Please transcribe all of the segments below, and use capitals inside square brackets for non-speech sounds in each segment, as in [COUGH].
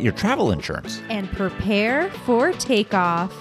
your travel insurance. and prepare for takeoff.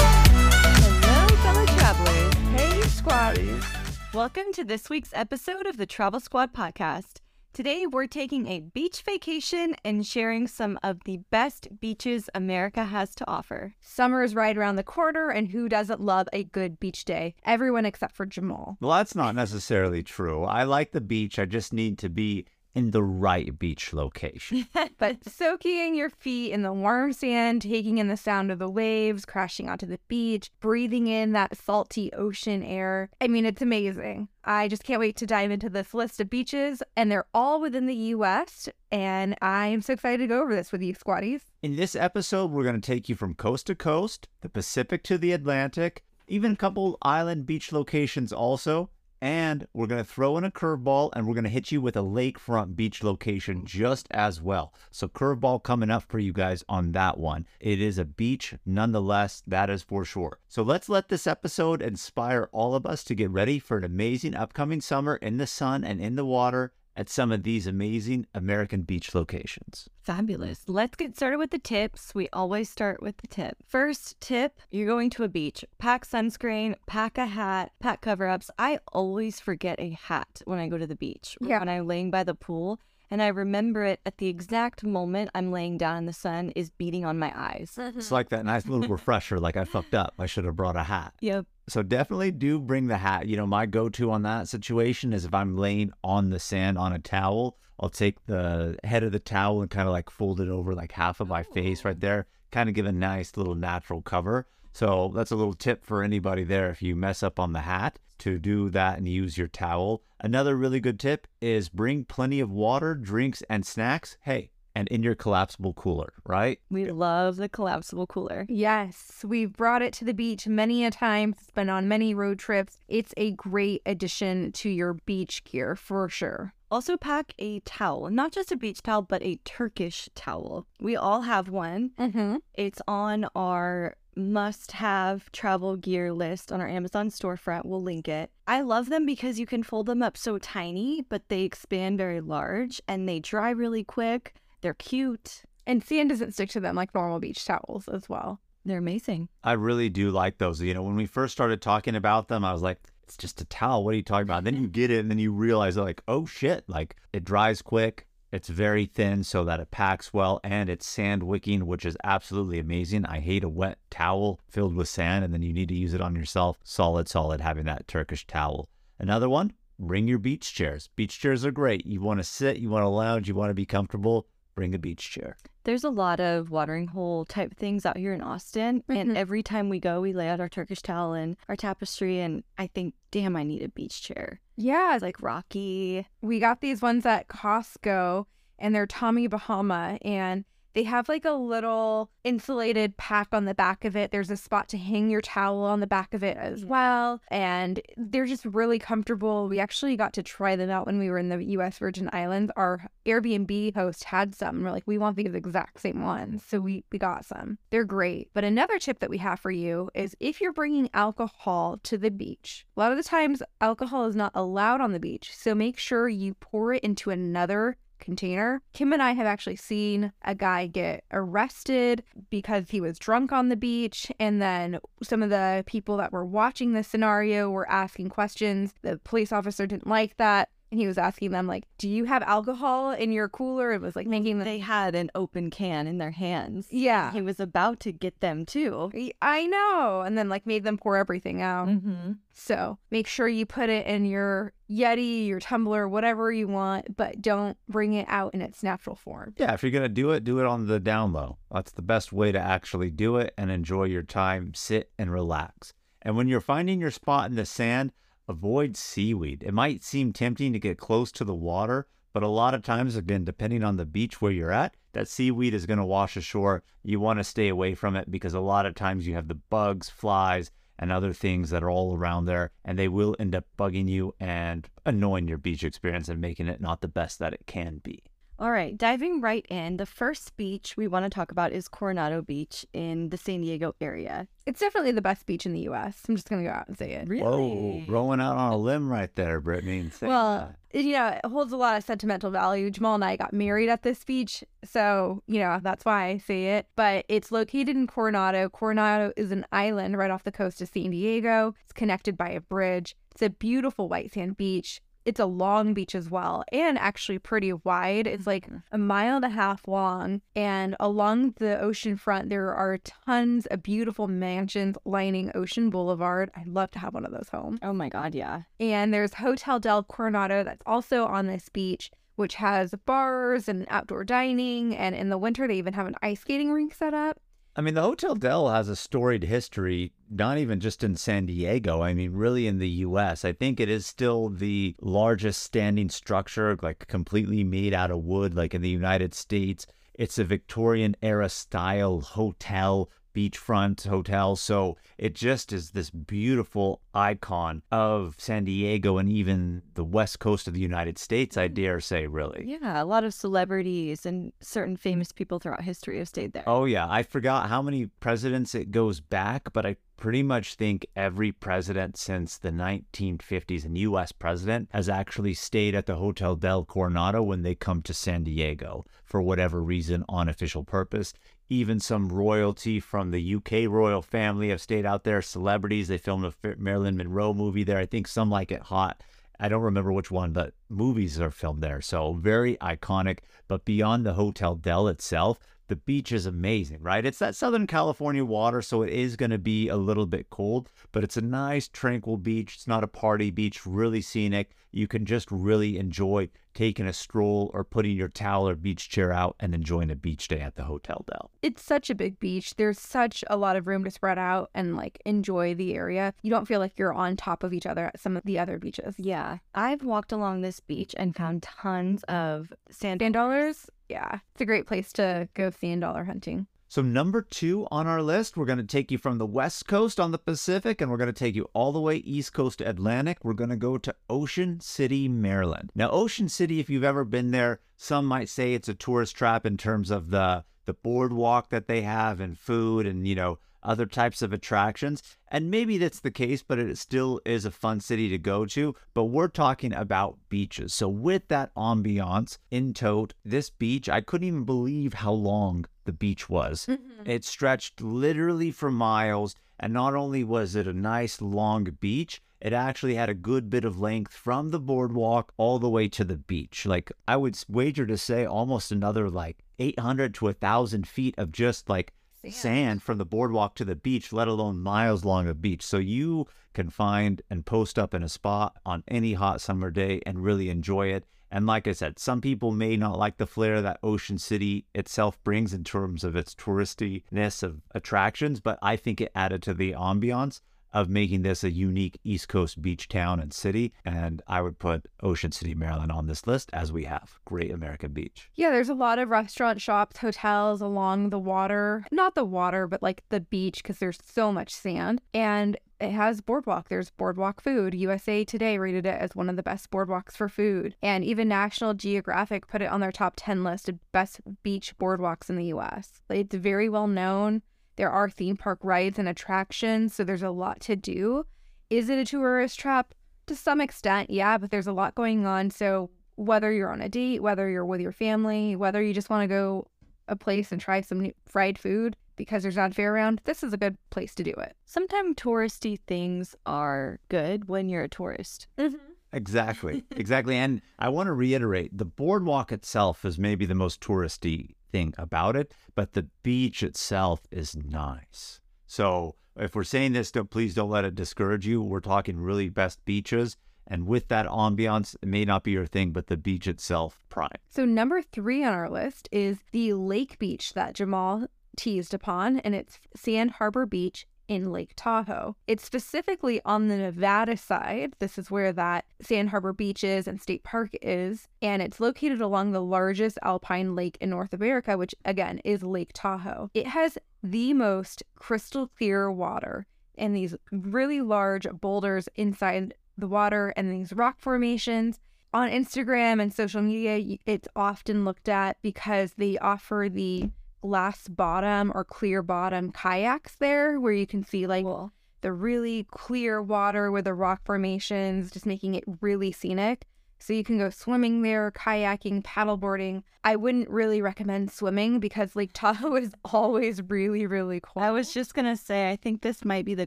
Hello, fellow travelers. Hey, squaddies. Welcome to this week's episode of the Travel Squad podcast. Today, we're taking a beach vacation and sharing some of the best beaches America has to offer. Summer is right around the corner, and who doesn't love a good beach day? Everyone except for Jamal. Well, that's not necessarily true. I like the beach. I just need to be in the right beach location. [LAUGHS] But soaking your feet in the warm sand, taking in the sound of the waves crashing onto the beach, breathing in that salty ocean air. I mean, it's amazing. I just can't wait to dive into this list of beaches, and they're all within the US. And I am so excited to go over this with you, squaddies. In this episode, we're going to take you from coast to coast, the Pacific to the Atlantic, even a couple island beach locations also. And we're going to throw in a curveball and we're going to hit you with a lakefront beach location just as well. So, curveball coming up for you guys on that one. It is a beach nonetheless, that is for sure. So, let's let this episode inspire all of us to get ready for an amazing upcoming summer in the sun and in the water at some of these amazing American beach locations. Fabulous. Let's get started with the tips. We always start with the tip. First tip you're going to a beach. Pack sunscreen, pack a hat, pack cover ups. I always forget a hat when I go to the beach. Yeah. When I'm laying by the pool. And I remember it at the exact moment I'm laying down in the sun is beating on my eyes. It's like that nice little [LAUGHS] refresher, like I fucked up. I should have brought a hat. Yep. So definitely do bring the hat. You know, my go-to on that situation is if I'm laying on the sand on a towel, I'll take the head of the towel and kind of like fold it over like half of my face right oh. there, kind of give a nice little natural cover. So that's a little tip for anybody there if you mess up on the hat to do that and use your towel. Another really good tip is bring plenty of water, drinks, and snacks. Hey, and in your collapsible cooler, right? We love the collapsible cooler. Yes, we've brought it to the beach many a time. It's been on many road trips. It's a great addition to your beach gear for sure. Also, pack a towel, not just a beach towel, but a Turkish towel. We all have one. Mm-hmm. It's on our must have travel gear list on our Amazon storefront. We'll link it. I love them because you can fold them up so tiny, but they expand very large and they dry really quick. They're cute. And sand doesn't stick to them like normal beach towels as well. They're amazing. I really do like those. You know, when we first started talking about them, I was like, it's just a towel. What are you talking about? Then you [LAUGHS] get it and then you realize, like, oh shit, like it dries quick. It's very thin so that it packs well and it's sand wicking, which is absolutely amazing. I hate a wet towel filled with sand and then you need to use it on yourself. Solid, solid having that Turkish towel. Another one, bring your beach chairs. Beach chairs are great. You want to sit, you want to lounge, you want to be comfortable, bring a beach chair. There's a lot of watering hole type things out here in Austin. Mhm. And every time we go, we lay out our Turkish towel and our tapestry. And I think, damn, I need a beach chair. Yeah, It's like rocky. we got these ones at Costco and they're Tommy Bahama and they have like a little insulated pack on the back of it. There's a spot to hang your towel on the back of it as well. And they're just really comfortable. We actually got to try them out when we were in the US Virgin Islands. Our Airbnb host had some. We're like, we want these exact same ones. So we, we got some. They're great. But another tip that we have for you is if you're bringing alcohol to the beach, a lot of the times alcohol is not allowed on the beach. So make sure you pour it into another container. Kim and I have actually seen a guy get arrested because he was drunk on the beach. And then some of the people that were watching the scenario were asking questions. The police officer didn't like that. And he was asking them like, "Do you have alcohol in your cooler?" It was like making them. They had an open can in their hands. yeah, He was about to get them too. I know, and then like made them pour everything out. Mm-hmm. So make sure you put it in your Yeti, your tumbler, whatever you want, but don't bring it out in its natural form. Yeah, if you're going to do it, do it on the down low. That's the best way to actually do it and enjoy your time, sit and relax. And when you're finding your spot in the sand, avoid seaweed. It might seem tempting to get close to the water, but a lot of times, again, depending on the beach where you're at, that seaweed is going to wash ashore. You want to stay away from it because a lot of times you have the bugs, flies, and other things that are all around there, and they will end up bugging you and annoying your beach experience and making it not the best that it can be. All right, diving right in, the first beach we want to talk about is Coronado Beach in the San Diego area. It's definitely the best beach in the U.S. I'm just gonna go out and say it. Really? Whoa, rolling out on a limb right there, Brittanie. and Well, that. you know, it holds a lot of sentimental value. Jamal and I got married at this beach, so you know that's why I say it. But it's located in Coronado. Coronado is an island right off the coast of San Diego. It's connected by a bridge. It's a beautiful white sand beach. It's a long beach as well, and actually pretty wide. It's like mm-hmm. a mile and a half long, and along the ocean front there are tons of beautiful mansions lining Ocean Boulevard. I'd love to have one of those home. Oh my God, yeah. And there's Hotel del Coronado that's also on this beach, which has bars and outdoor dining. And in the winter, they even have an ice skating rink set up. I mean, the Hotel Del has a storied history, not even just in San Diego. I mean, really in the U.S. I think it is still the largest standing structure, like completely made out of wood, like in the United States. It's a Victorian era style hotel, beachfront hotel. So it just is this beautiful icon of San Diego and even the west coast of the United States, I mm. dare say, really. Yeah, a lot of celebrities and certain famous people throughout history have stayed there. Oh yeah, I forgot how many presidents it goes back, but I pretty much think every president since the 1950s, and U.S. president, has actually stayed at the Hotel del Coronado when they come to San Diego for whatever reason on official purpose. Even some royalty from the UK royal family have stayed out there. Celebrities, they filmed a Marilyn Monroe movie there. I think some like it hot. I don't remember which one, but movies are filmed there. So very iconic. But beyond the Hotel Del itself, the beach is amazing, right? It's that Southern California water, so it is going to be a little bit cold, but it's a nice, tranquil beach. It's not a party beach, really scenic. You can just really enjoy taking a stroll or putting your towel or beach chair out and enjoying a beach day at the Hotel Del. It's such a big beach. There's such a lot of room to spread out and like enjoy the area. You don't feel like you're on top of each other at some of the other beaches. Yeah, I've walked along this beach and found tons of sand. Sand dollars? Yeah. It's a great place to go sand dollar hunting. So, number two on our list, we're going to take you from the West Coast on the Pacific and we're going to take you all the way East Coast to Atlantic. We're going to go to Ocean City, Maryland. Now, Ocean City, if you've ever been there, some might say it's a tourist trap in terms of the, the boardwalk that they have and food and, you know, other types of attractions. And maybe that's the case, but it still is a fun city to go to. But we're talking about beaches. So, with that ambiance in tote, this beach, I couldn't even believe how long the beach was. Mm-hmm. It stretched literally for miles. And not only was it a nice long beach, it actually had a good bit of length from the boardwalk all the way to the beach. Like, I would wager to say almost another like 800 to 1,000 feet of just like sand. from the boardwalk to the beach, let alone miles long of beach. So you can find and post up in a spot on any hot summer day and really enjoy it. And like I said, some people may not like the flair that Ocean City itself brings in terms of its touristiness of attractions, but I think it added to the ambiance of making this a unique East Coast beach town and city. And I would put Ocean City, Maryland on this list as we have. Great American beach. Yeah, there's a lot of restaurant shops, hotels along the water. Not the water, but like the beach because there's so much sand. And it has boardwalk. There's boardwalk food. USA Today rated it as one of the best boardwalks for food. And even National Geographic put it on their top 10 list of best beach boardwalks in the US. It's very well known. There are theme park rides and attractions, so there's a lot to do. Is it a tourist trap? To some extent, yeah, but there's a lot going on. So whether you're on a date, whether you're with your family, whether you just want to go a place and try some new fried food because there's not fair around, this is a good place to do it. Sometimes touristy things are good when you're a tourist. Mm-hmm. Exactly. Exactly. and I want to reiterate the boardwalk itself is maybe the most touristy thing about it, but the beach itself is nice. So if we're saying this, don't, please don't let it discourage you. We're talking really best beaches. And with that ambiance, it may not be your thing, but the beach itself, prime. So, number three on our list is the lake beach that Jamal teased upon, and it's Sand Harbor Beach in Lake Tahoe. It's specifically on the Nevada side. This is where that Sand Harbor Beach is and State Park is. And it's located along the largest alpine lake in North America, which again is Lake Tahoe. It has the most crystal clear water and these really large boulders inside the water and these rock formations. On Instagram and social media, it's often looked at because they offer the glass bottom or clear bottom kayaks there where you can see like cool. the really clear water with the rock formations, just making it really scenic. So you can go swimming there, kayaking, paddleboarding. I wouldn't really recommend swimming because Lake [LAUGHS] Tahoe is always really, really cold. I was just gonna say I think this might be the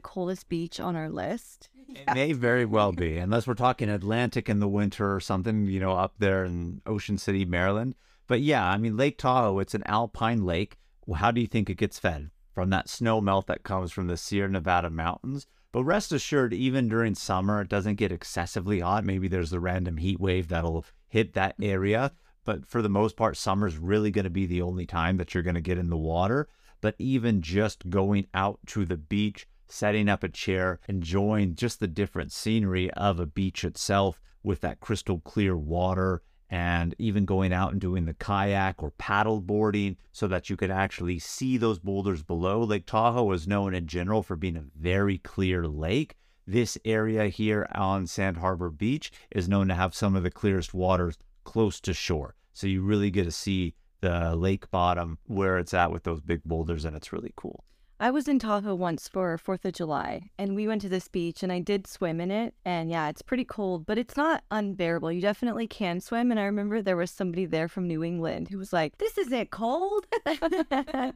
coldest beach on our list. It may very well be, unless we're talking Atlantic in the winter or something, you know, up there in Ocean City, Maryland. But yeah, I mean, Lake Tahoe, it's an alpine lake. Well, how do you think it gets fed? From that snow melt that comes from the Sierra Nevada mountains. But rest assured, even during summer, it doesn't get excessively hot. Maybe there's a random heat wave that'll hit that mm-hmm. area. But for the most part, summer's really going to be the only time that you're going to get in the water. But even just going out to the beach, setting up a chair, enjoying just the different scenery of a beach itself with that crystal clear water and even going out and doing the kayak or paddle boarding so that you could actually see those boulders below. Lake Tahoe is known in general for being a very clear lake. This area here on Sand Harbor Beach is known to have some of the clearest waters close to shore. So you really get to see the lake bottom where it's at with those big boulders, and it's really cool. I was in Tahoe once for 4th of July and we went to this beach and I did swim in it. And yeah, it's pretty cold, but it's not unbearable. You definitely can swim. And I remember there was somebody there from New England who was like, This isn't cold. [LAUGHS] [LAUGHS]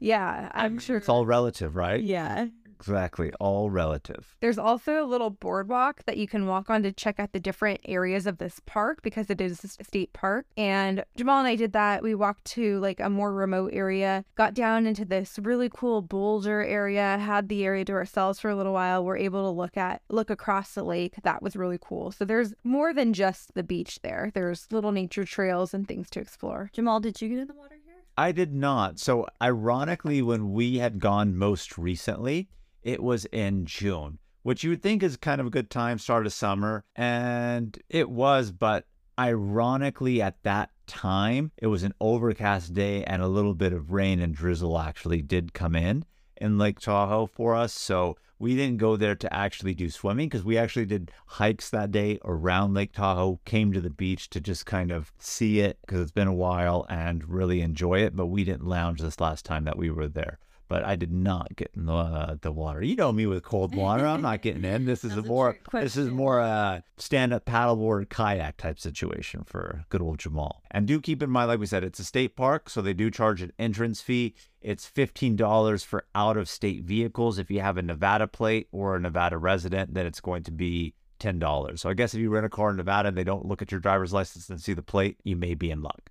yeah, I'm sure. It's all relative, right? Yeah. Exactly, all relative. There's also a little boardwalk that you can walk on to check out the different areas of this park because it is a state park. And Jamal and I did that. We walked to like a more remote area, got down into this really cool boulder area, had the area to ourselves for a little while. We're able to look at look across the lake. That was really cool. So there's more than just the beach there. There's little nature trails and things to explore. Jamal, did you get in the water here? I did not. So ironically, when we had gone most recently, it was in June, which you would think is kind of a good time, start of summer. And it was, but ironically, at that time, it was an overcast day and a little bit of rain and drizzle actually did come in in Lake Tahoe for us. So we didn't go there to actually do swimming because we actually did hikes that day around Lake Tahoe, came to the beach to just kind of see it because it's been a while and really enjoy it. But we didn't lounge this last time that we were there but I did not get in the uh, the water. You know me with cold water. I'm not getting in. This is a more this is more a stand up paddleboard kayak type situation for good old Jamal. And do keep in mind, like we said, it's a state park, so they do charge an entrance fee. It's fifteen dollars for out of state vehicles. If you have a Nevada plate or a Nevada resident, then it's going to be ten dollars. So I guess if you rent a car in Nevada and they don't look at your driver's license and see the plate, you may be in luck.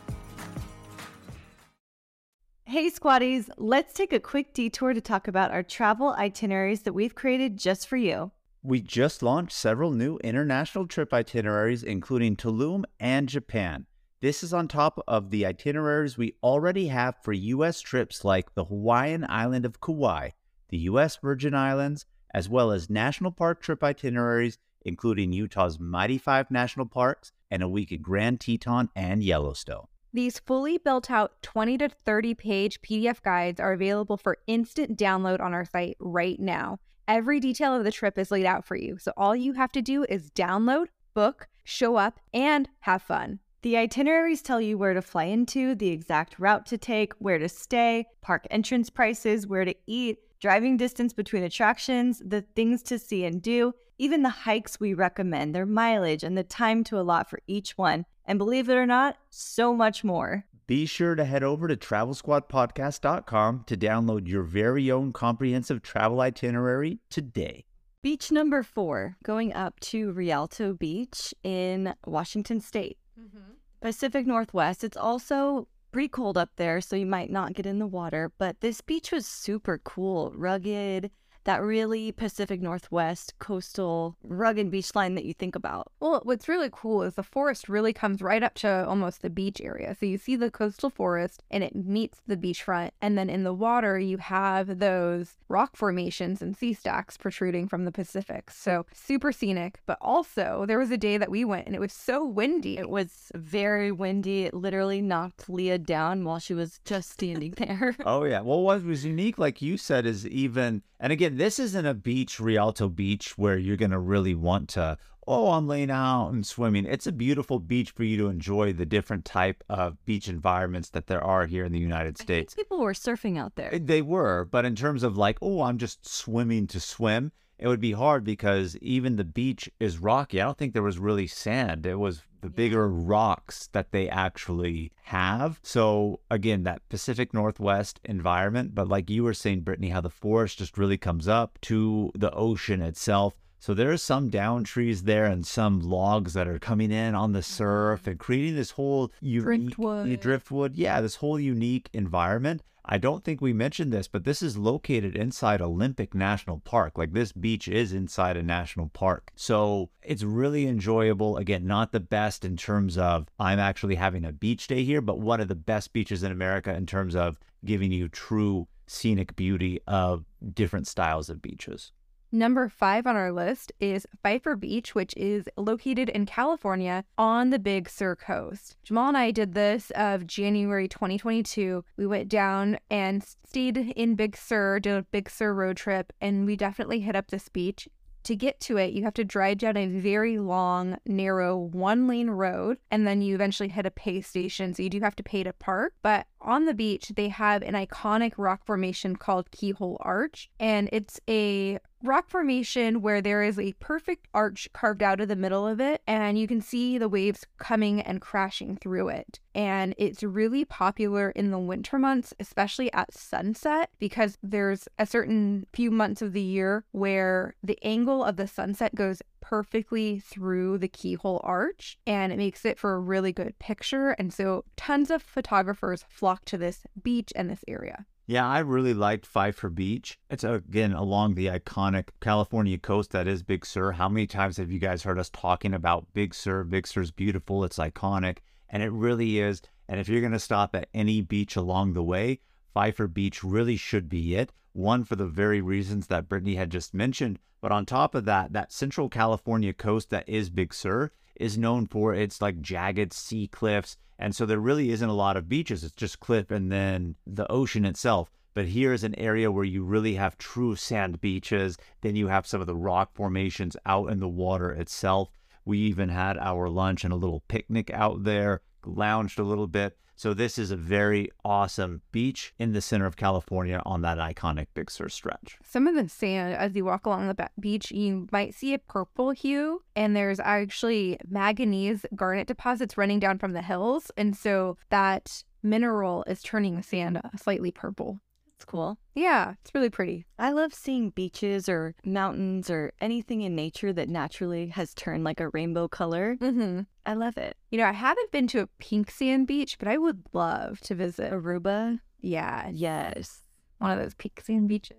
Hey, squaddies, let's take a quick detour to talk about our travel itineraries that we've created just for you. We just launched several new international trip itineraries, including Tulum and Japan. This is on top of the itineraries we already have for U.S. trips like the Hawaiian island of Kauai, the U.S. Virgin Islands, as well as national park trip itineraries, including Utah's Mighty Five National Parks and a week at Grand Teton and Yellowstone. These fully built out 20 to 30 page PDF guides are available for instant download on our site right now. Every detail of the trip is laid out for you, so all you have to do is download, book, show up, and have fun. The itineraries tell you where to fly into, the exact route to take, where to stay, park entrance prices, where to eat, driving distance between attractions, the things to see and do, even the hikes we recommend, their mileage, and the time to allot for each one. And believe it or not, so much more. Be sure to head over to travelsquadpodcast.com to download your very own comprehensive travel itinerary today. Beach number four, going up to Rialto Beach in Washington State. Mm-hmm. Pacific Northwest. It's also pretty cold up there, so you might not get in the water, but this beach was super cool, rugged, that really Pacific Northwest coastal rugged beach line that you think about. Well, what's really cool is the forest really comes right up to almost the beach area. So you see the coastal forest and it meets the beachfront. And then in the water, you have those rock formations and sea stacks protruding from the Pacific. So super scenic. But also, there was a day that we went and it was so windy. It was very windy. It literally knocked Leah down while she was just standing [LAUGHS] there. oh, yeah. Well, what was unique, like you said, is even and again, this isn't a beach, Rialto Beach, where you're going to really want to, oh, I'm laying out and swimming. It's a beautiful beach for you to enjoy the different type of beach environments that there are here in the United States. people were surfing out there. They were, but in terms of like, oh, I'm just swimming to swim, it would be hard because even the beach is rocky. I don't think there was really sand. It was the bigger rocks that they actually have. So again, that Pacific Northwest environment, but like you were saying, Brittanie, how the forest just really comes up to the ocean itself. So there are some down trees there and some logs that are coming in on the surf mm-hmm. and creating this whole unique driftwood. driftwood. Yeah, this whole unique environment. I don't think we mentioned this, but this is located inside Olympic National Park. Like this beach is inside a national park. So it's really enjoyable. Again, not the best in terms of I'm actually having a beach day here, but one of the best beaches in America in terms of giving you true scenic beauty of different styles of beaches. Number five on our list is Pfeiffer Beach, which is located in California on the Big Sur coast. Jamal and I did this of January 2022. We went down and stayed in Big Sur, did a Big Sur road trip, and we definitely hit up this beach. To get to it, you have to drive down a very long, narrow one lane road, and then you eventually hit a pay station. So you do have to pay to park. But on the beach, they have an iconic rock formation called Keyhole Arch, and it's a rock formation where there is a perfect arch carved out of the middle of it, and you can see the waves coming and crashing through it. And it's really popular in the winter months, especially at sunset, because there's a certain few months of the year where the angle of the sunset goes perfectly through the keyhole arch and it makes it for a really good picture. And so tons of photographers flock to this beach and this area. Yeah, I really liked Pfeiffer Beach. It's again along the iconic California coast that is Big Sur. How many times have you guys heard us talking about Big Sur? Big Sur's beautiful, it's iconic, and it really is. And if you're going to stop at any beach along the way, Pfeiffer Beach really should be it. One, for the very reasons that Brittanie had just mentioned, but on top of that, that Central California coast that is Big Sur is known for its like jagged sea cliffs. And so there really isn't a lot of beaches. It's just cliff and then the ocean itself. But here is an area where you really have true sand beaches. Then you have some of the rock formations out in the water itself. We even had our lunch and a little picnic out there. lounged a little bit. So this is a very awesome beach in the center of California on that iconic Big Sur stretch. Some of the sand, as you walk along the beach, you might see a purple hue, and there's actually manganese garnet deposits running down from the hills. And so that mineral is turning the sand slightly purple. It's cool. Yeah, it's really pretty. I love seeing beaches or mountains or anything in nature that naturally has turned like a rainbow color. Mm-hmm. I love it. You know, I haven't been to a pink sand beach, but I would love to visit. Aruba. Yeah, Yes. one of those pink sand beaches.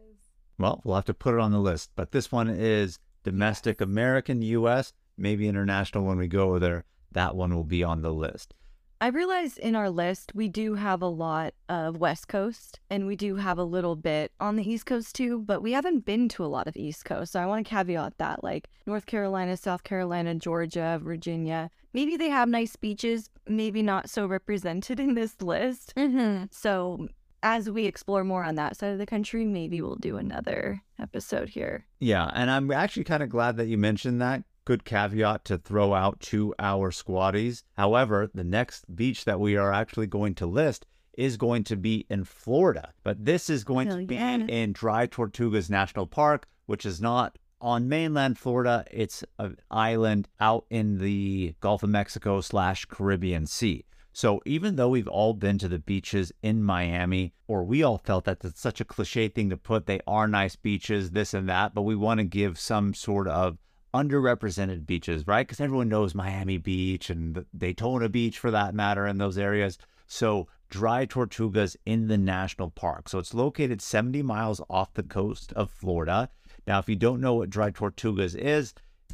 Well, we'll have to put it on the list. But this one is domestic American, U.S., maybe international when we go there. That one will be on the list. I realize in our list we do have a lot of West Coast and we do have a little bit on the East Coast too, but we haven't been to a lot of East Coast. So I want to caveat that like North Carolina, South Carolina, Georgia, Virginia. Maybe they have nice beaches, maybe not so represented [LAUGHS] in this list. Mm-hmm. So as we explore more on that side of the country, maybe we'll do another episode here. Yeah, and I'm actually kind of glad that you mentioned that. Good caveat to throw out to our squaddies. However, the next beach that we are actually going to list is going to be in Florida, but this is going to be yeah. in Dry Tortugas National Park, which is not on mainland Florida. It's an island out in the Gulf of Mexico slash Caribbean Sea. So even though we've all been to the beaches in Miami, or we all felt that that's such a cliche thing to put, they are nice beaches, this and that, but we want to give some sort of underrepresented beaches, right? Because everyone knows Miami Beach and Daytona Beach for that matter in those areas. So Dry Tortugas in the national park. So it's located 70 miles off the coast of Florida. Now, if you don't know what Dry Tortugas is,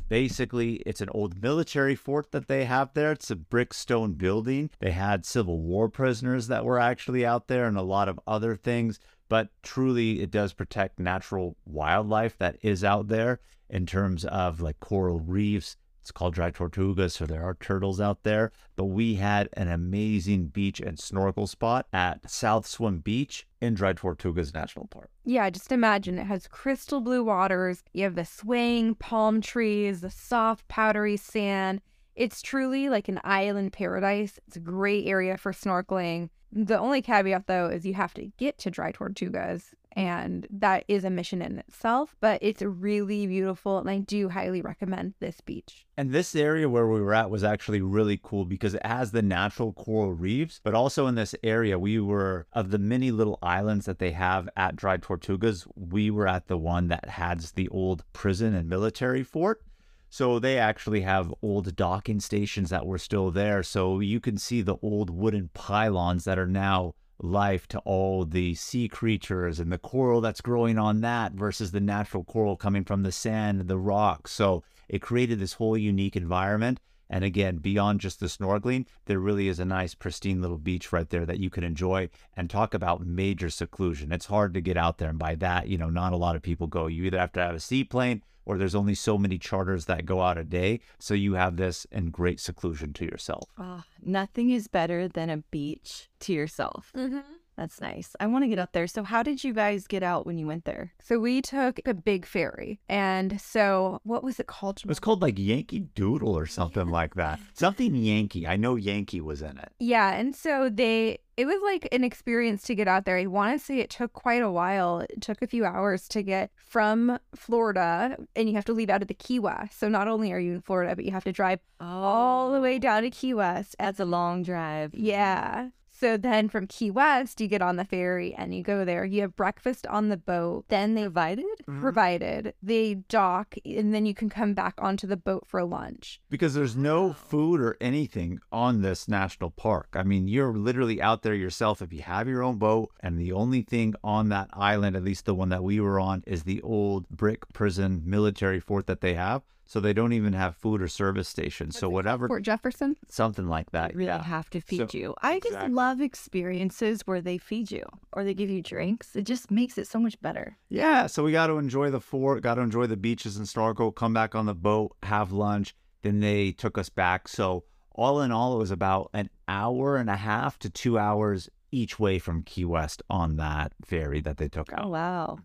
basically it's an old military fort that they have there. It's a brick stone building. They had Civil War prisoners that were actually out there and a lot of other things. But truly, it does protect natural wildlife that is out there in terms of like coral reefs. It's called Dry Tortugas, so there are turtles out there. But we had an amazing beach and snorkel spot at South Swim Beach in Dry Tortugas National Park. Yeah, just imagine it has crystal blue waters. You have the swaying palm trees, the soft, powdery sand. It's truly like an island paradise. It's a great area for snorkeling. The only caveat, though, is you have to get to Dry Tortugas, and that is a mission in itself, but it's really beautiful, and I do highly recommend this beach. And this area where we were at was actually really cool because it has the natural coral reefs, but also in this area, we were of the many little islands that they have at Dry Tortugas, we were at the one that has the old prison and military fort. So they actually have old docking stations that were still there. So you can see the old wooden pylons that are now life to all the sea creatures and the coral that's growing on that versus the natural coral coming from the sand and the rocks. So it created this whole unique environment. And again, beyond just the snorkeling, there really is a nice, pristine little beach right there that you can enjoy and talk about major seclusion. It's hard to get out there. And by that, you know, not a lot of people go. You either have to have a seaplane or there's only so many charters that go out a day. So you have this in great seclusion to yourself. Oh, nothing is better than a beach to yourself. Mm-hmm. That's nice. I want to get up there. So, how did you guys get out when you went there? So we took a big ferry, and so what was it called? It was called like Yankee Doodle or something like that. [LAUGHS] Something Yankee. I know Yankee was in it. Yeah, and so they it was like an experience to get out there. I want to say it took quite a while. It took a few hours to get from Florida, and you have to leave out of the Key West. So not only are you in Florida, but you have to drive all the way oh. down to Key West. That's a long drive. yeah. So then from Key West, you get on the ferry and you go there. You have breakfast on the boat. Then they Provided? Mm-hmm. provided they dock, and then you can come back onto the boat for lunch. Because there's no food or anything on this national park. I mean, you're literally out there yourself if you have your own boat, and the only thing on that island, at least the one that we were on, is the old brick prison military fort that they have. So they don't even have food or service stations. So whatever, Fort Jefferson. something like that. They really yeah. have to feed So- you. I just love experiences where they feed you or they give you drinks. It just makes it so much better. Yeah, so we got to enjoy the fort, got to enjoy the beaches and snorkel, come back on the boat, have lunch. Then they took us back. So, all in all, it was about an hour and a half to two hours each way from Key West on that ferry that they took Oh, wow.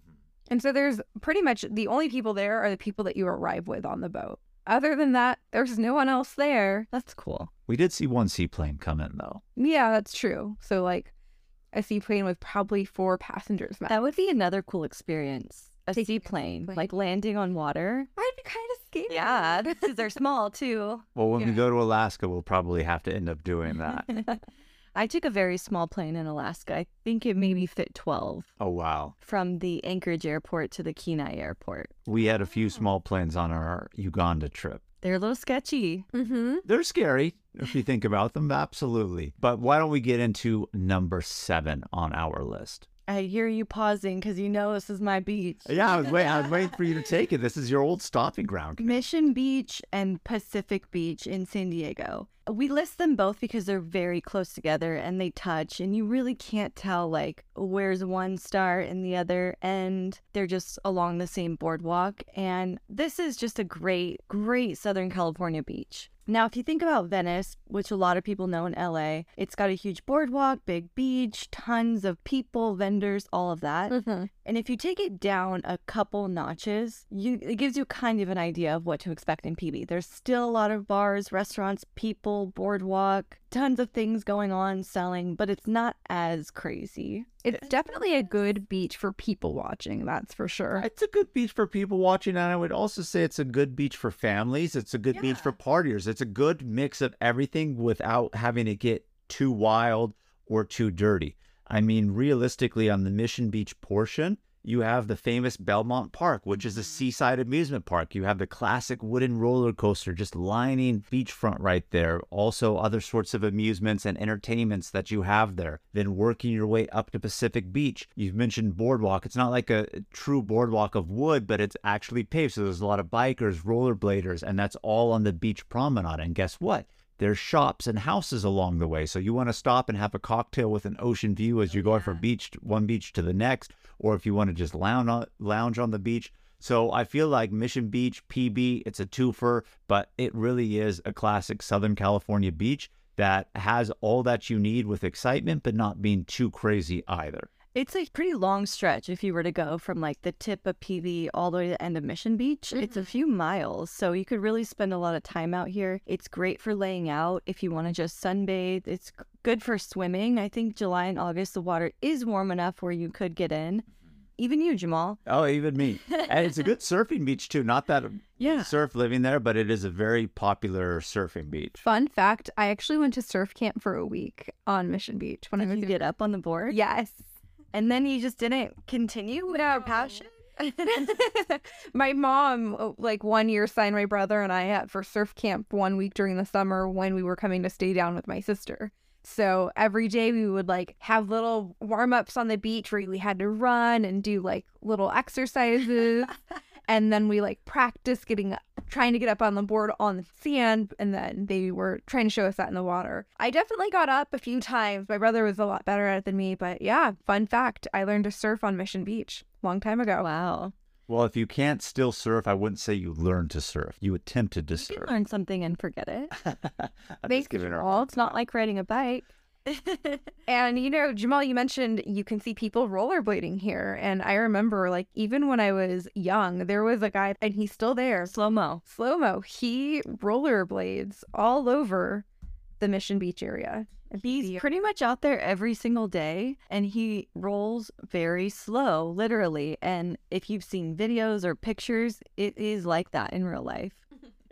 And so there's pretty much the only people there are the people that you arrive with on the boat. other than that, there's no one else there. That's cool. We did see one seaplane come in though. Yeah, that's true. So like a seaplane with probably four passengers. max. That would be another cool experience. A Taking seaplane, seaplane. like landing on water. I'd be kind of scared. Yeah, because they're small too. Well, when we go to Alaska, we'll probably have to end up doing that. [LAUGHS] I took a very small plane in Alaska. I think it maybe fit 12 oh wow. from the Anchorage airport to the Kenai airport. We had a few small planes on our Uganda trip. They're a little sketchy. Mm-hmm. They're scary if you think about them, absolutely. But why don't we get into number seven on our list? I hear you pausing because you know this is my beach. Yeah, I was waiting. I was waiting for you to take it. This is your old stomping ground. Mission Beach and Pacific Beach in San Diego. We list them both because they're very close together and they touch, and you really can't tell like where's one star and the other end. They're just along the same boardwalk, and this is just a great, great Southern California beach. Now, if you think about Venice, which a lot of people know in LA, it's got a huge boardwalk, big beach, tons of people, vendors, all of that. Mm-hmm. And if you take it down a couple notches, you it gives you kind of an idea of what to expect in PB. There's still a lot of bars, restaurants, people, boardwalk, tons of things going on selling, but it's not as crazy. It's definitely a good beach for people watching. That's for sure. It's a good beach for people watching, and I would also say it's a good beach for families. It's a good beach for partiers. It's a good mix of everything without having to get too wild or too dirty. I mean, realistically, on the Mission Beach portion, you have the famous Belmont Park, which is a mm-hmm. seaside amusement park. You have the classic wooden roller coaster just lining beachfront right there. Also, other sorts of amusements and entertainments that you have there. Then working your way up to Pacific Beach. You've mentioned boardwalk. It's not like a true boardwalk of wood, but it's actually paved. So there's a lot of bikers, rollerbladers, and that's all on the beach promenade. And guess what? There's shops and houses along the way. So you want to stop and have a cocktail with an ocean view as you're going from mm-hmm. beach one beach to the next, or if you want to just lounge on, lounge on the beach. So I feel like Mission Beach PB, it's a twofer, but it really is a classic Southern California beach that has all that you need with excitement, but not being too crazy either. It's a pretty long stretch if you were to go from like the tip of PB all the way to the end of Mission Beach. It's a mm-hmm. few miles, so you could really spend a lot of time out here. It's great for laying out if you want to just sunbathe. It's good for swimming. I think July and August the water is warm enough where you could get in. Mm-hmm. Even you, Jamal. Oh, even me. and it's a good [LAUGHS] surfing beach too. Not that Yeah. surf living there, but it is a very popular surfing beach. Fun fact: I actually went to surf camp for a week on Mission Beach when I Did was you get up on the board? Yes. And then you just didn't continue with your passion? [LAUGHS] [LAUGHS] my mom, uh, like one year, signed my brother and I up for surf camp one week during the summer when we were coming to stay down with my sister. So every day we would like have little warm ups on the beach where we had to run and do like little [LAUGHS] exercises. And then we like practice getting trying to get up on the board on the sand and then they were trying to show us that in the water i definitely got up a few times my brother was a lot better at it than me but yeah fun fact i learned to surf on mission beach long time ago Wow. Well, if you can't still surf, I wouldn't say you learned to surf. You attempted to You can surf. learn something and forget it. [LAUGHS] I'm Thanks, just giving It's not like riding a bike. [LAUGHS] And you know, Jamal, you mentioned you can see people rollerblading here. And I remember, like, even when I was young, there was a guy, and he's still there, Slow mo. slow mo. He rollerblades all over the Mission Beach area. He's pretty much out there every single day and he rolls very slow, literally. And if you've seen videos or pictures, it is like that in real life.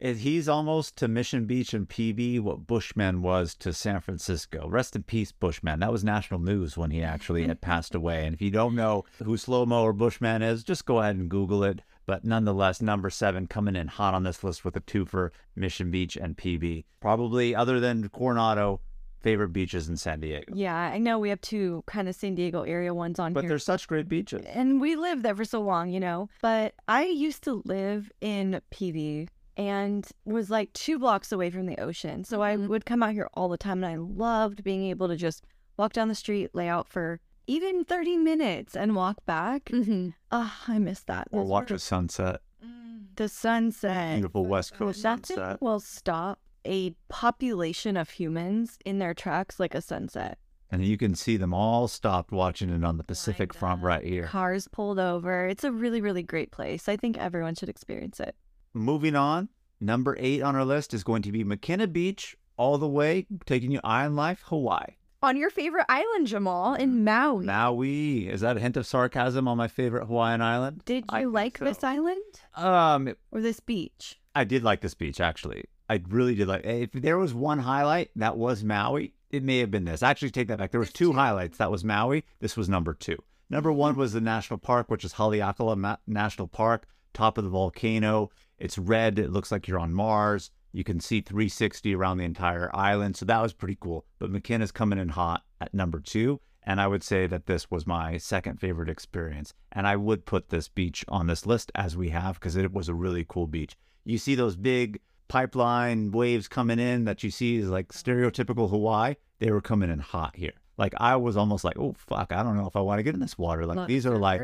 He's almost to Mission Beach and PB what Bushman was to San Francisco. Rest in peace, Bushman. That was national news when he actually had passed away. And if you don't know who Slow Mo or Bushman is, just go ahead and Google it. But nonetheless, number seven coming in hot on this list with a two for Mission Beach and PB. Probably other than Coronado, favorite beaches in San Diego. Yeah, I know we have two kind of San Diego area ones on But here. they're such great beaches. and we lived there for so long, you know. But I used to live in PB and was like two blocks away from the ocean. So I mm-hmm. would come out here all the time and I loved being able to just walk down the street, lay out for even 30 minutes and walk back. Mm-hmm. Oh, I miss that. Or watch were a sunset. Mm. the sunset. Beautiful West Coast That sunset. will stop a population of humans in their tracks like a sunset. And you can see them all stopped watching it on the oh Pacific front right here. Cars pulled over. It's a really, really great place. I think everyone should experience it. Moving on, Number eight on our list is going to be Makena Beach, all the way, taking you island life, Hawaii. On your favorite island, Jamal, in Maui. Maui. Is that a hint of sarcasm on my favorite Hawaiian island? Did you think like so. this island Um, or this beach? I did like this beach actually. I really did like. If there was one highlight, that was Maui. It may have been this. Actually, take that back. There was two highlights. That was Maui. This was number two. Number one [LAUGHS] was the national park, which is Haleakala Ma- National Park, top of the volcano. It's red. It looks like you're on Mars. You can see 360 around the entire island. So that was pretty cool. But Makena's coming in hot at number two. And I would say that this was my second favorite experience. And I would put this beach on this list as we have because it was a really cool beach. You see those big pipeline waves coming in that you see is like stereotypical Hawaii. They were coming in hot here. Like I was almost like, oh, fuck, I don't know if I want to get in this water. Like of these are like.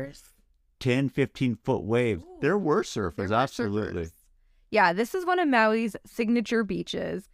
10, 15 foot waves. There were surfers, There absolutely. surfers. Yeah, this is one of Maui's signature beaches.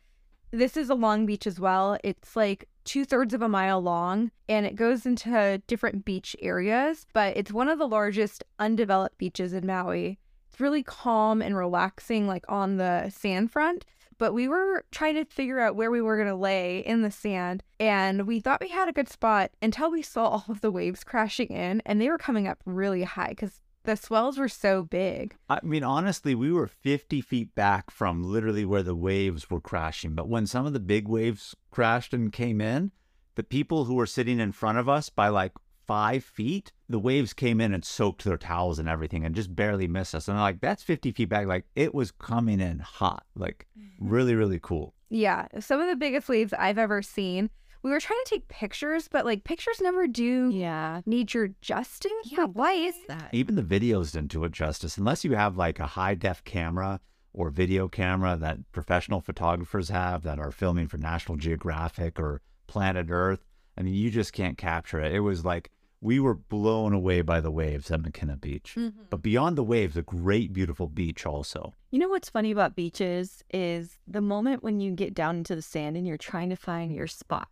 This is a long beach as well. It's like two thirds of a mile long and it goes into different beach areas, but it's one of the largest undeveloped beaches in Maui. It's really calm and relaxing, like on the sand front. But we were trying to figure out where we were going to lay in the sand, and we thought we had a good spot until we saw [LAUGHS] all of the waves crashing in, and they were coming up really high because the swells were so big. I mean, honestly, we were 50 feet back from literally where the waves were crashing. But when some of the big waves crashed and came in, the people who were sitting in front of us by like five feet, the waves came in and soaked their towels and everything and just barely missed us. And I'm like, that's 50 feet back. Like, it was coming in hot. Like, mm-hmm. really, really cool. Yeah, some of the biggest waves I've ever seen. We were trying to take pictures, but like pictures never do Yeah. nature justice. Yeah. Why is that? Even the videos didn't do it justice unless you have like a high def camera or video camera that professional photographers have that are filming for National Geographic or Planet Earth. I mean, you just can't capture it. It was like we were blown away by the waves at Makena Beach. Mm-hmm. But beyond the waves, a great, beautiful beach also. You know what's funny about beaches is the moment when you get down into the sand and you're trying to find your spot.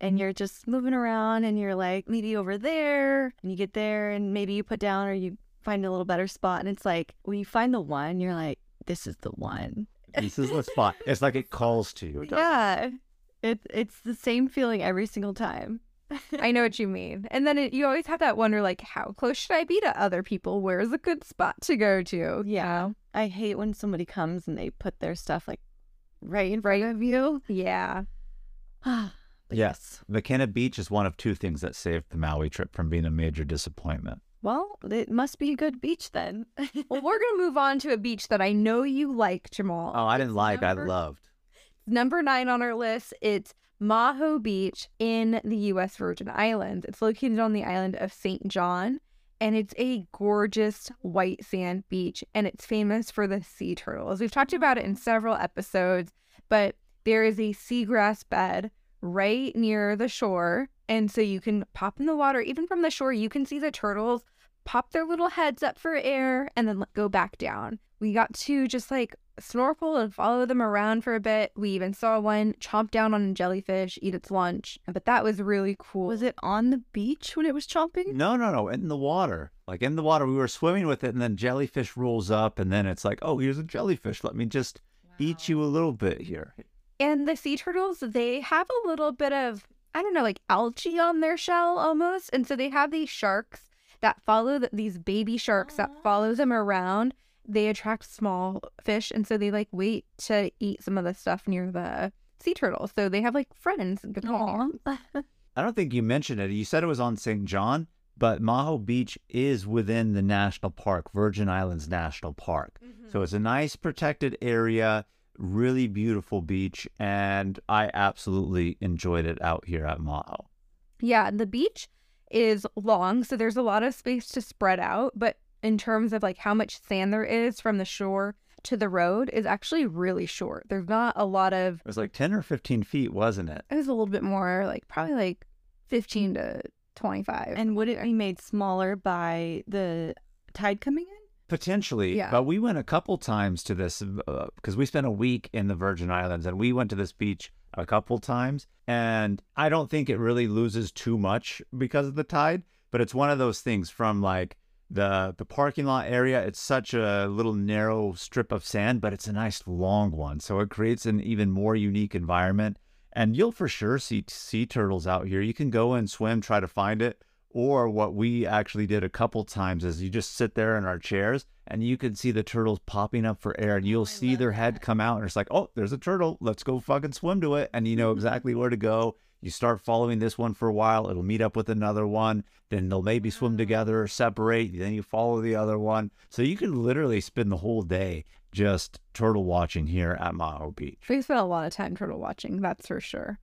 And you're just moving around and you're like, maybe over there. And you get there and maybe you put down or you find a little better spot. And it's like, when you find the one, you're like, this is the one. This is the [LAUGHS] spot. It's like it calls to you. it? Yeah. It, it's the same feeling every single time. I know what you mean. And then it, you always have that wonder like, how close should I be to other people? Where's a good spot to go to? Yeah. Um, I hate when somebody comes and they put their stuff like right in front of you. Yeah. [SIGHS] But Yes. Makena Beach is one of two things that saved the Maui trip from being a major disappointment. Well, it must be a good beach then. [LAUGHS] Well, we're [LAUGHS] going to move on to a beach that I know you like, Jamal. Oh, I didn't It's like, I loved. Number nine on our list, it's Maho Beach in the U.S. Virgin Islands. It's located on the island of St. John, and it's a gorgeous white sand beach, and it's famous for the sea turtles. We've talked about it in several episodes, but there is a seagrass bed right near the shore, and so you can pop in the water. Even from the shore, you can see the turtles pop their little heads up for air and then go back down. We got to just like snorkel and follow them around for a bit. We even saw one chomp down on a jellyfish, eat its lunch. But that was really cool. Was it on the beach when it was chomping? No, no, no. In the water. Like in the water, we were swimming with it, and then jellyfish rolls up, and then it's like, oh, here's a jellyfish. Let me just eat you a little bit here. And the sea turtles, they have a little bit of, I don't know, like algae on their shell almost. And so they have these sharks that follow th- these baby sharks that follow ah. them around. They attract small fish. And so they like wait to eat some of the stuff near the sea turtles. So they have like friends. [LAUGHS] I don't think you mentioned it. You said it was on St. John, but Maho Beach is within the national park, Virgin Islands National Park. Mm-hmm. So it's a nice protected area, really beautiful beach, and I absolutely enjoyed it out here at Maho. Yeah, the beach is long, so there's a lot of space to spread out, but in terms of like how much sand there is from the shore to the road is actually really short. There's not a lot of It was like 10 or 15 feet, wasn't it? it was a little bit more like probably like 15 to 25. And would it be made smaller by the tide coming in? Potentially, Yeah. but we went a couple times to this uh, because we spent a week in the Virgin Islands and we went to this beach a couple times. And I don't think it really loses too much because of the tide, but it's one of those things from like The the parking lot area, it's such a little narrow strip of sand, but it's a nice long one. So it creates an even more unique environment. And you'll for sure see sea turtles out here. You can go and swim, try to find it. Or what we actually did a couple times is you just sit there in our chairs and you can see the turtles popping up for air and you'll see their head come out and it's like, oh, there's a turtle. Let's go fucking swim to it. And you know [LAUGHS] exactly where to go. You start following this one for a while, it'll meet up with another one. Then they'll maybe swim mm. together or separate. Then you follow the other one. So you can literally spend the whole day just turtle watching here at Maho Beach. We spent a lot of time turtle watching, that's for sure.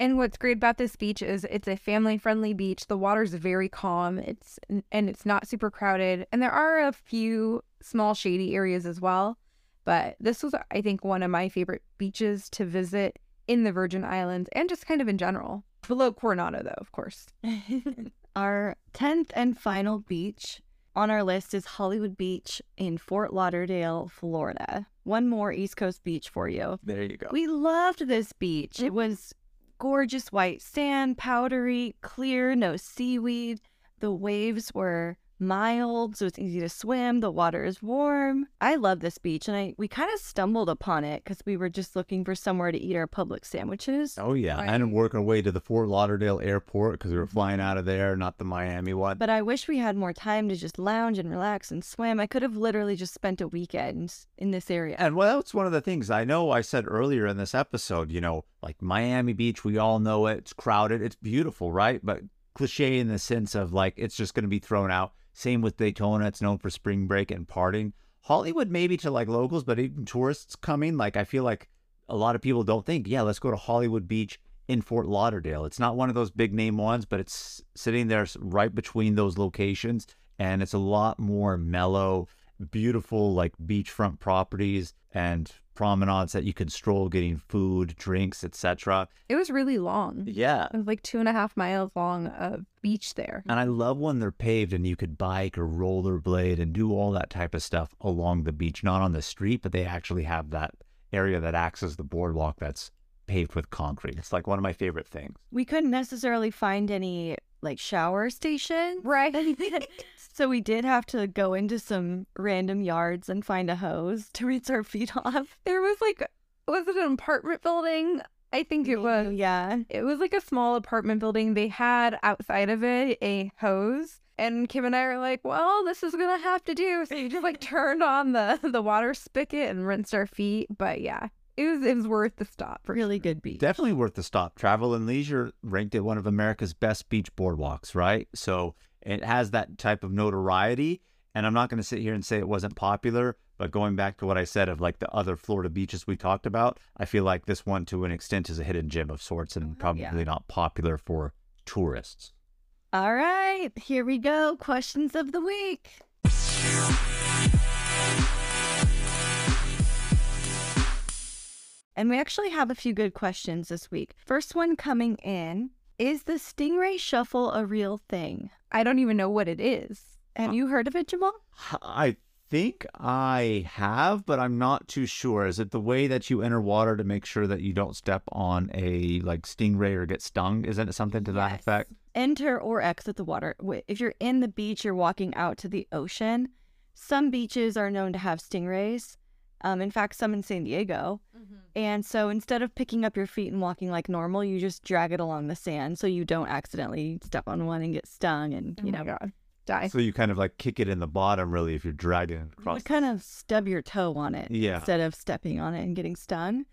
And what's great about this beach is it's a family-friendly beach. The water's very calm. It's and it's not super crowded. And there are a few small shady areas as well. But this was, I think, one of my favorite beaches to visit in the Virgin Islands and just kind of in general. Below Coronado, though, of course. [LAUGHS] Our 10th and final beach on our list is Hollywood Beach in Fort Lauderdale, Florida. One more East Coast beach for you. There you go. We loved this beach. It was gorgeous white sand, powdery, clear, no seaweed. The waves were mild, so it's easy to swim. The water is warm. I love this beach, and I we kind of stumbled upon it because we were just looking for somewhere to eat our Publix sandwiches. Oh yeah, and work our way to the Fort Lauderdale airport because we were flying mm-hmm. out of there, not the Miami one. But I wish we had more time to just lounge and relax and swim. I could have literally just spent a weekend in this area. And well, that's one of the things I know I said earlier in this episode, you know, like Miami Beach, we all know it. It's crowded. It's beautiful, right? But cliche in the sense of like it's just going to be thrown out. Same with Daytona. It's known for spring break and partying. Hollywood, maybe to like locals, but even tourists coming, like I feel like a lot of people don't think, yeah, let's go to Hollywood Beach in Fort Lauderdale. It's not one of those big name ones, but it's sitting there right between those locations. And it's a lot more mellow, beautiful, like beachfront properties and promenades that you can stroll getting food, drinks, etc. It was really long. Yeah. It was like two and a half miles long of beach there. And I love when they're paved and you could bike or rollerblade and do all that type of stuff along the beach, not on the street, but they actually have that area that acts as the boardwalk that's paved with concrete. It's like one of my favorite things. We couldn't necessarily find any like shower station. Right. [LAUGHS] so we did have to go into some random yards and find a hose to rinse our feet [LAUGHS] off. There was like, was it an apartment building? I think it was. Yeah. It was like a small apartment building. They had outside of it a hose. And Kim and I were like, well, this is going to have to do. So we just like [LAUGHS] turned on the, the water spigot and rinsed our feet. But yeah, it was it was worth the stop. For Really sure. good beach. Definitely worth the stop. Travel and Leisure ranked it one of America's best beach boardwalks, right? So it has that type of notoriety. And I'm not going to sit here and say it wasn't popular, but going back to what I said of like the other Florida beaches we talked about, I feel like this one to an extent is a hidden gem of sorts and oh, probably yeah. not popular for tourists. All right, here we go. Questions of the week. And we actually have a few good questions this week. First one coming in Is the Stingray Shuffle a real thing? I don't even know what it is. Have you heard of it, Jamal? I think I have, but I'm not too sure. Is it the way that you enter water to make sure that you don't step on a like stingray or get stung? Isn't it something to that effect? Enter or exit the water. If you're in the beach, you're walking out to the ocean. Some beaches are known to have stingrays. Um, in fact, some in San Diego. And so instead of picking up your feet and walking like normal, you just drag it along the sand so you don't accidentally step on one and get stung and, Oh you my know, God. Die. So you kind of like kick it in the bottom, really, if you're dragging it across. would kind of stub your toe on it Yeah. instead of stepping on it and getting stung.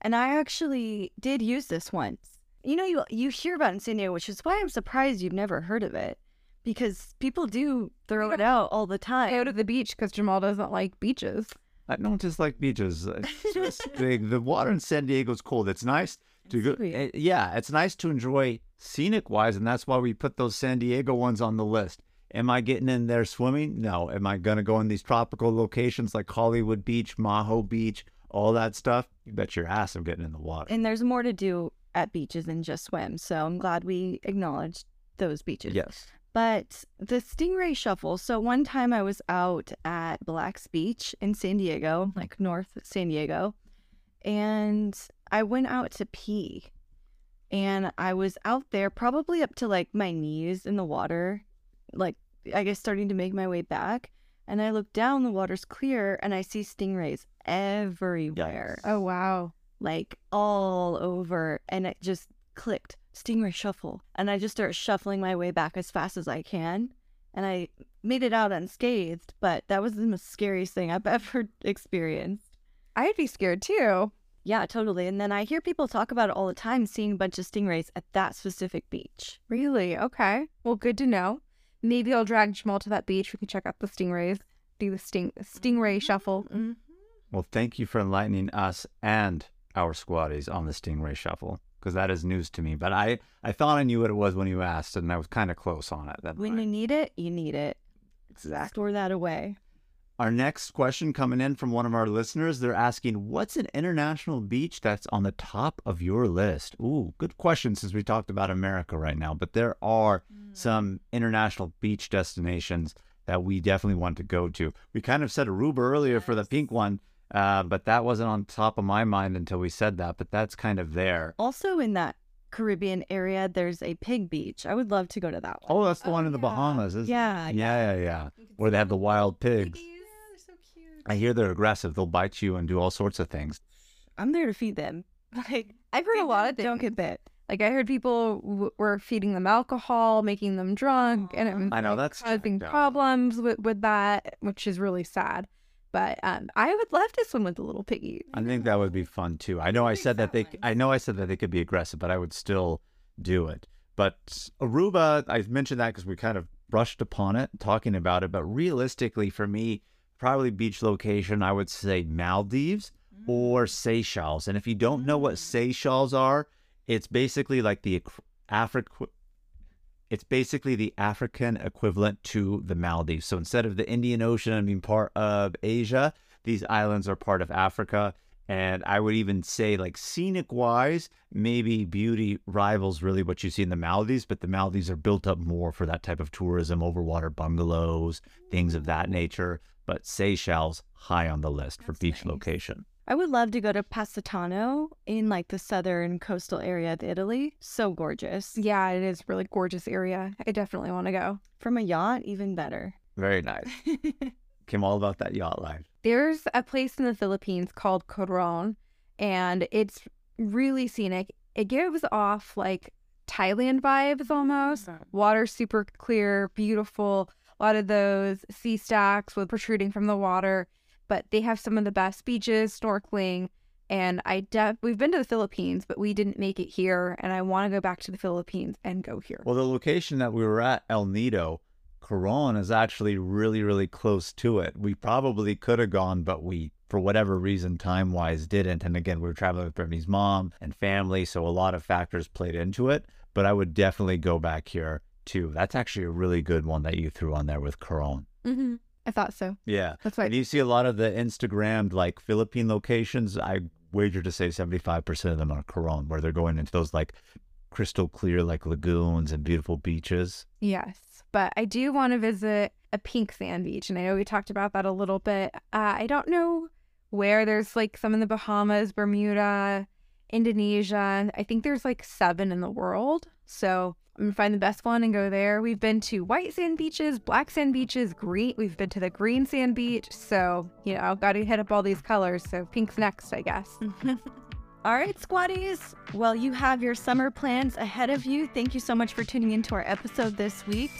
And I actually did use this once. You know, you you hear about it in San Diego, which is why I'm surprised you've never heard of it, because people do throw it out all the time. Out of the beach because Jamal doesn't like beaches. I don't just like beaches. It's just big. The water in San Diego is cold. It's nice to go. Eh, yeah, it's nice to enjoy scenic wise, and that's why we put those San Diego ones on the list. Am I getting in there swimming? No. Am I gonna go in these tropical locations like Hollywood Beach, Maho Beach, all that stuff? You bet your ass I'm getting in the water. And there's more to do at beaches than just swim. So I'm glad we acknowledged those beaches. yes. But the Stingray Shuffle. So one time I was out at Black's Beach in San Diego, like North San Diego, and I went out to pee. And I was out there probably up to like my knees in the water, like I guess, starting to make my way back. And I look down, the water's clear, and I see stingrays everywhere. Yikes. Oh wow. like all over and it just clicked stingray shuffle and i just start shuffling my way back as fast as i can and i made it out unscathed but that was the most scariest thing i've [LAUGHS] ever experienced I'd be scared too. yeah totally and then i hear people talk about it all the time seeing a bunch of stingrays at that specific beach Really? Okay. Well, good to know. Maybe I'll drag Jamal to that beach. We can check out the stingrays. Do the sting stingray mm-hmm, shuffle. Mm-hmm. Well, thank you for enlightening us and our squaddies on the Stingray Shuffle because that is news to me. But I, I thought I knew what it was when you asked, and I was kind of close on it. When you need it you need it Exactly. store that away Our next question coming in from one of our listeners, they're asking, "What's an international beach that's on the top of your list?" Ooh, good question since we talked about America right now, but there are mm. some international beach destinations that we definitely want to go to. We kind of said Aruba earlier for the pink one, uh, but that wasn't on top of my mind until we said that. But that's kind of there. also in that caribbean area there's a pig beach i would love to go to that one Oh, that's the one in the Bahamas, isn't Yeah, it? Yeah, yeah, yeah. Where they have the wild pigs. They're so cute. I hear they're aggressive. They'll bite you and do all sorts of things. i'm there to feed them [LAUGHS] like I've heard a lot of things. don't get bit Like I heard people w- were feeding them alcohol, making them drunk, and it was I know, like, that's causing problems with, with that, which is really sad. But um, I would love to swim with the little piggies. I think that would be fun too. I know I said that they I know I said that they could be aggressive, but I would still do it. But Aruba, I mentioned that because we kind of brushed upon it, talking about it. But realistically, for me, probably beach location, I would say Maldives or Seychelles. And if you don't know what Seychelles are, it's basically like the Africa. It's basically the African equivalent to the Maldives. So instead of the Indian Ocean being part of Asia, these islands are part of Africa. And I would even say, like scenic wise, maybe beauty rivals really what you see in the Maldives, but the Maldives are built up more for that type of tourism, overwater bungalows, things of that nature. But Seychelles, high on the list for beach location. I would love to go to Positano in like the southern coastal area of Italy. So gorgeous. Yeah, it is really gorgeous area. I definitely want to go. From a yacht, even better. Very nice. [LAUGHS] Came all about that yacht life. There's a place in the Philippines called Coron, and it's really scenic. It gives off like Thailand vibes almost. Water super clear, beautiful. A lot of those sea stacks with protruding from the water, but they have some of the best beaches, snorkeling. And I def- we've been to the Philippines, but we didn't make it here. And I want to go back to the Philippines and go here. Well, the location that we were at, El Nido, Coron, is actually really, really close to it. We probably could have gone, but we, for whatever reason, time wise, didn't. And again, we were traveling with Brittanie's mom and family, so a lot of factors played into it. But I would definitely go back here too. That's actually a really good one that you threw on there with Coron. hmm I thought so. Yeah. That's right. And you see a lot of the Instagrammed like Philippine locations. I wager to say 75% of them are Coron, where they're going into those like crystal clear like lagoons and beautiful beaches. Yes, but I do want to visit a pink sand beach, and I know we talked about that a little bit. Uh, I don't know where. There's like some in the Bahamas, Bermuda, Indonesia. I think there's like seven in the world. So I'm gonna find the best one and go there. We've been to white sand beaches, black sand beaches, green. We've been to the green sand beach. So you know, got to hit up all these colors. So pink's next, I guess. [LAUGHS] All right, squaddies. Well, you have your summer plans ahead of you. Thank you so much for tuning into our episode this week.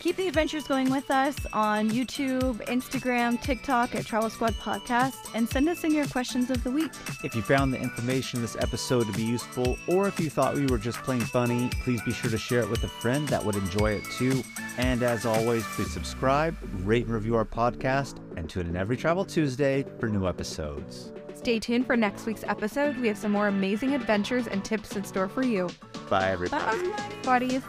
Keep the adventures going with us on YouTube, Instagram, TikTok at Travel Squad Podcast, and send us in your questions of the week. If you found the information in this episode to be useful, or if you thought we were just playing funny, please be sure to share it with a friend that would enjoy it too. And as always, please subscribe, rate and review our podcast, and tune in every Travel Tuesday for new episodes. Stay tuned for next week's episode. We have some more amazing adventures and tips in store for you. Bye, everybody. Bye, buddies.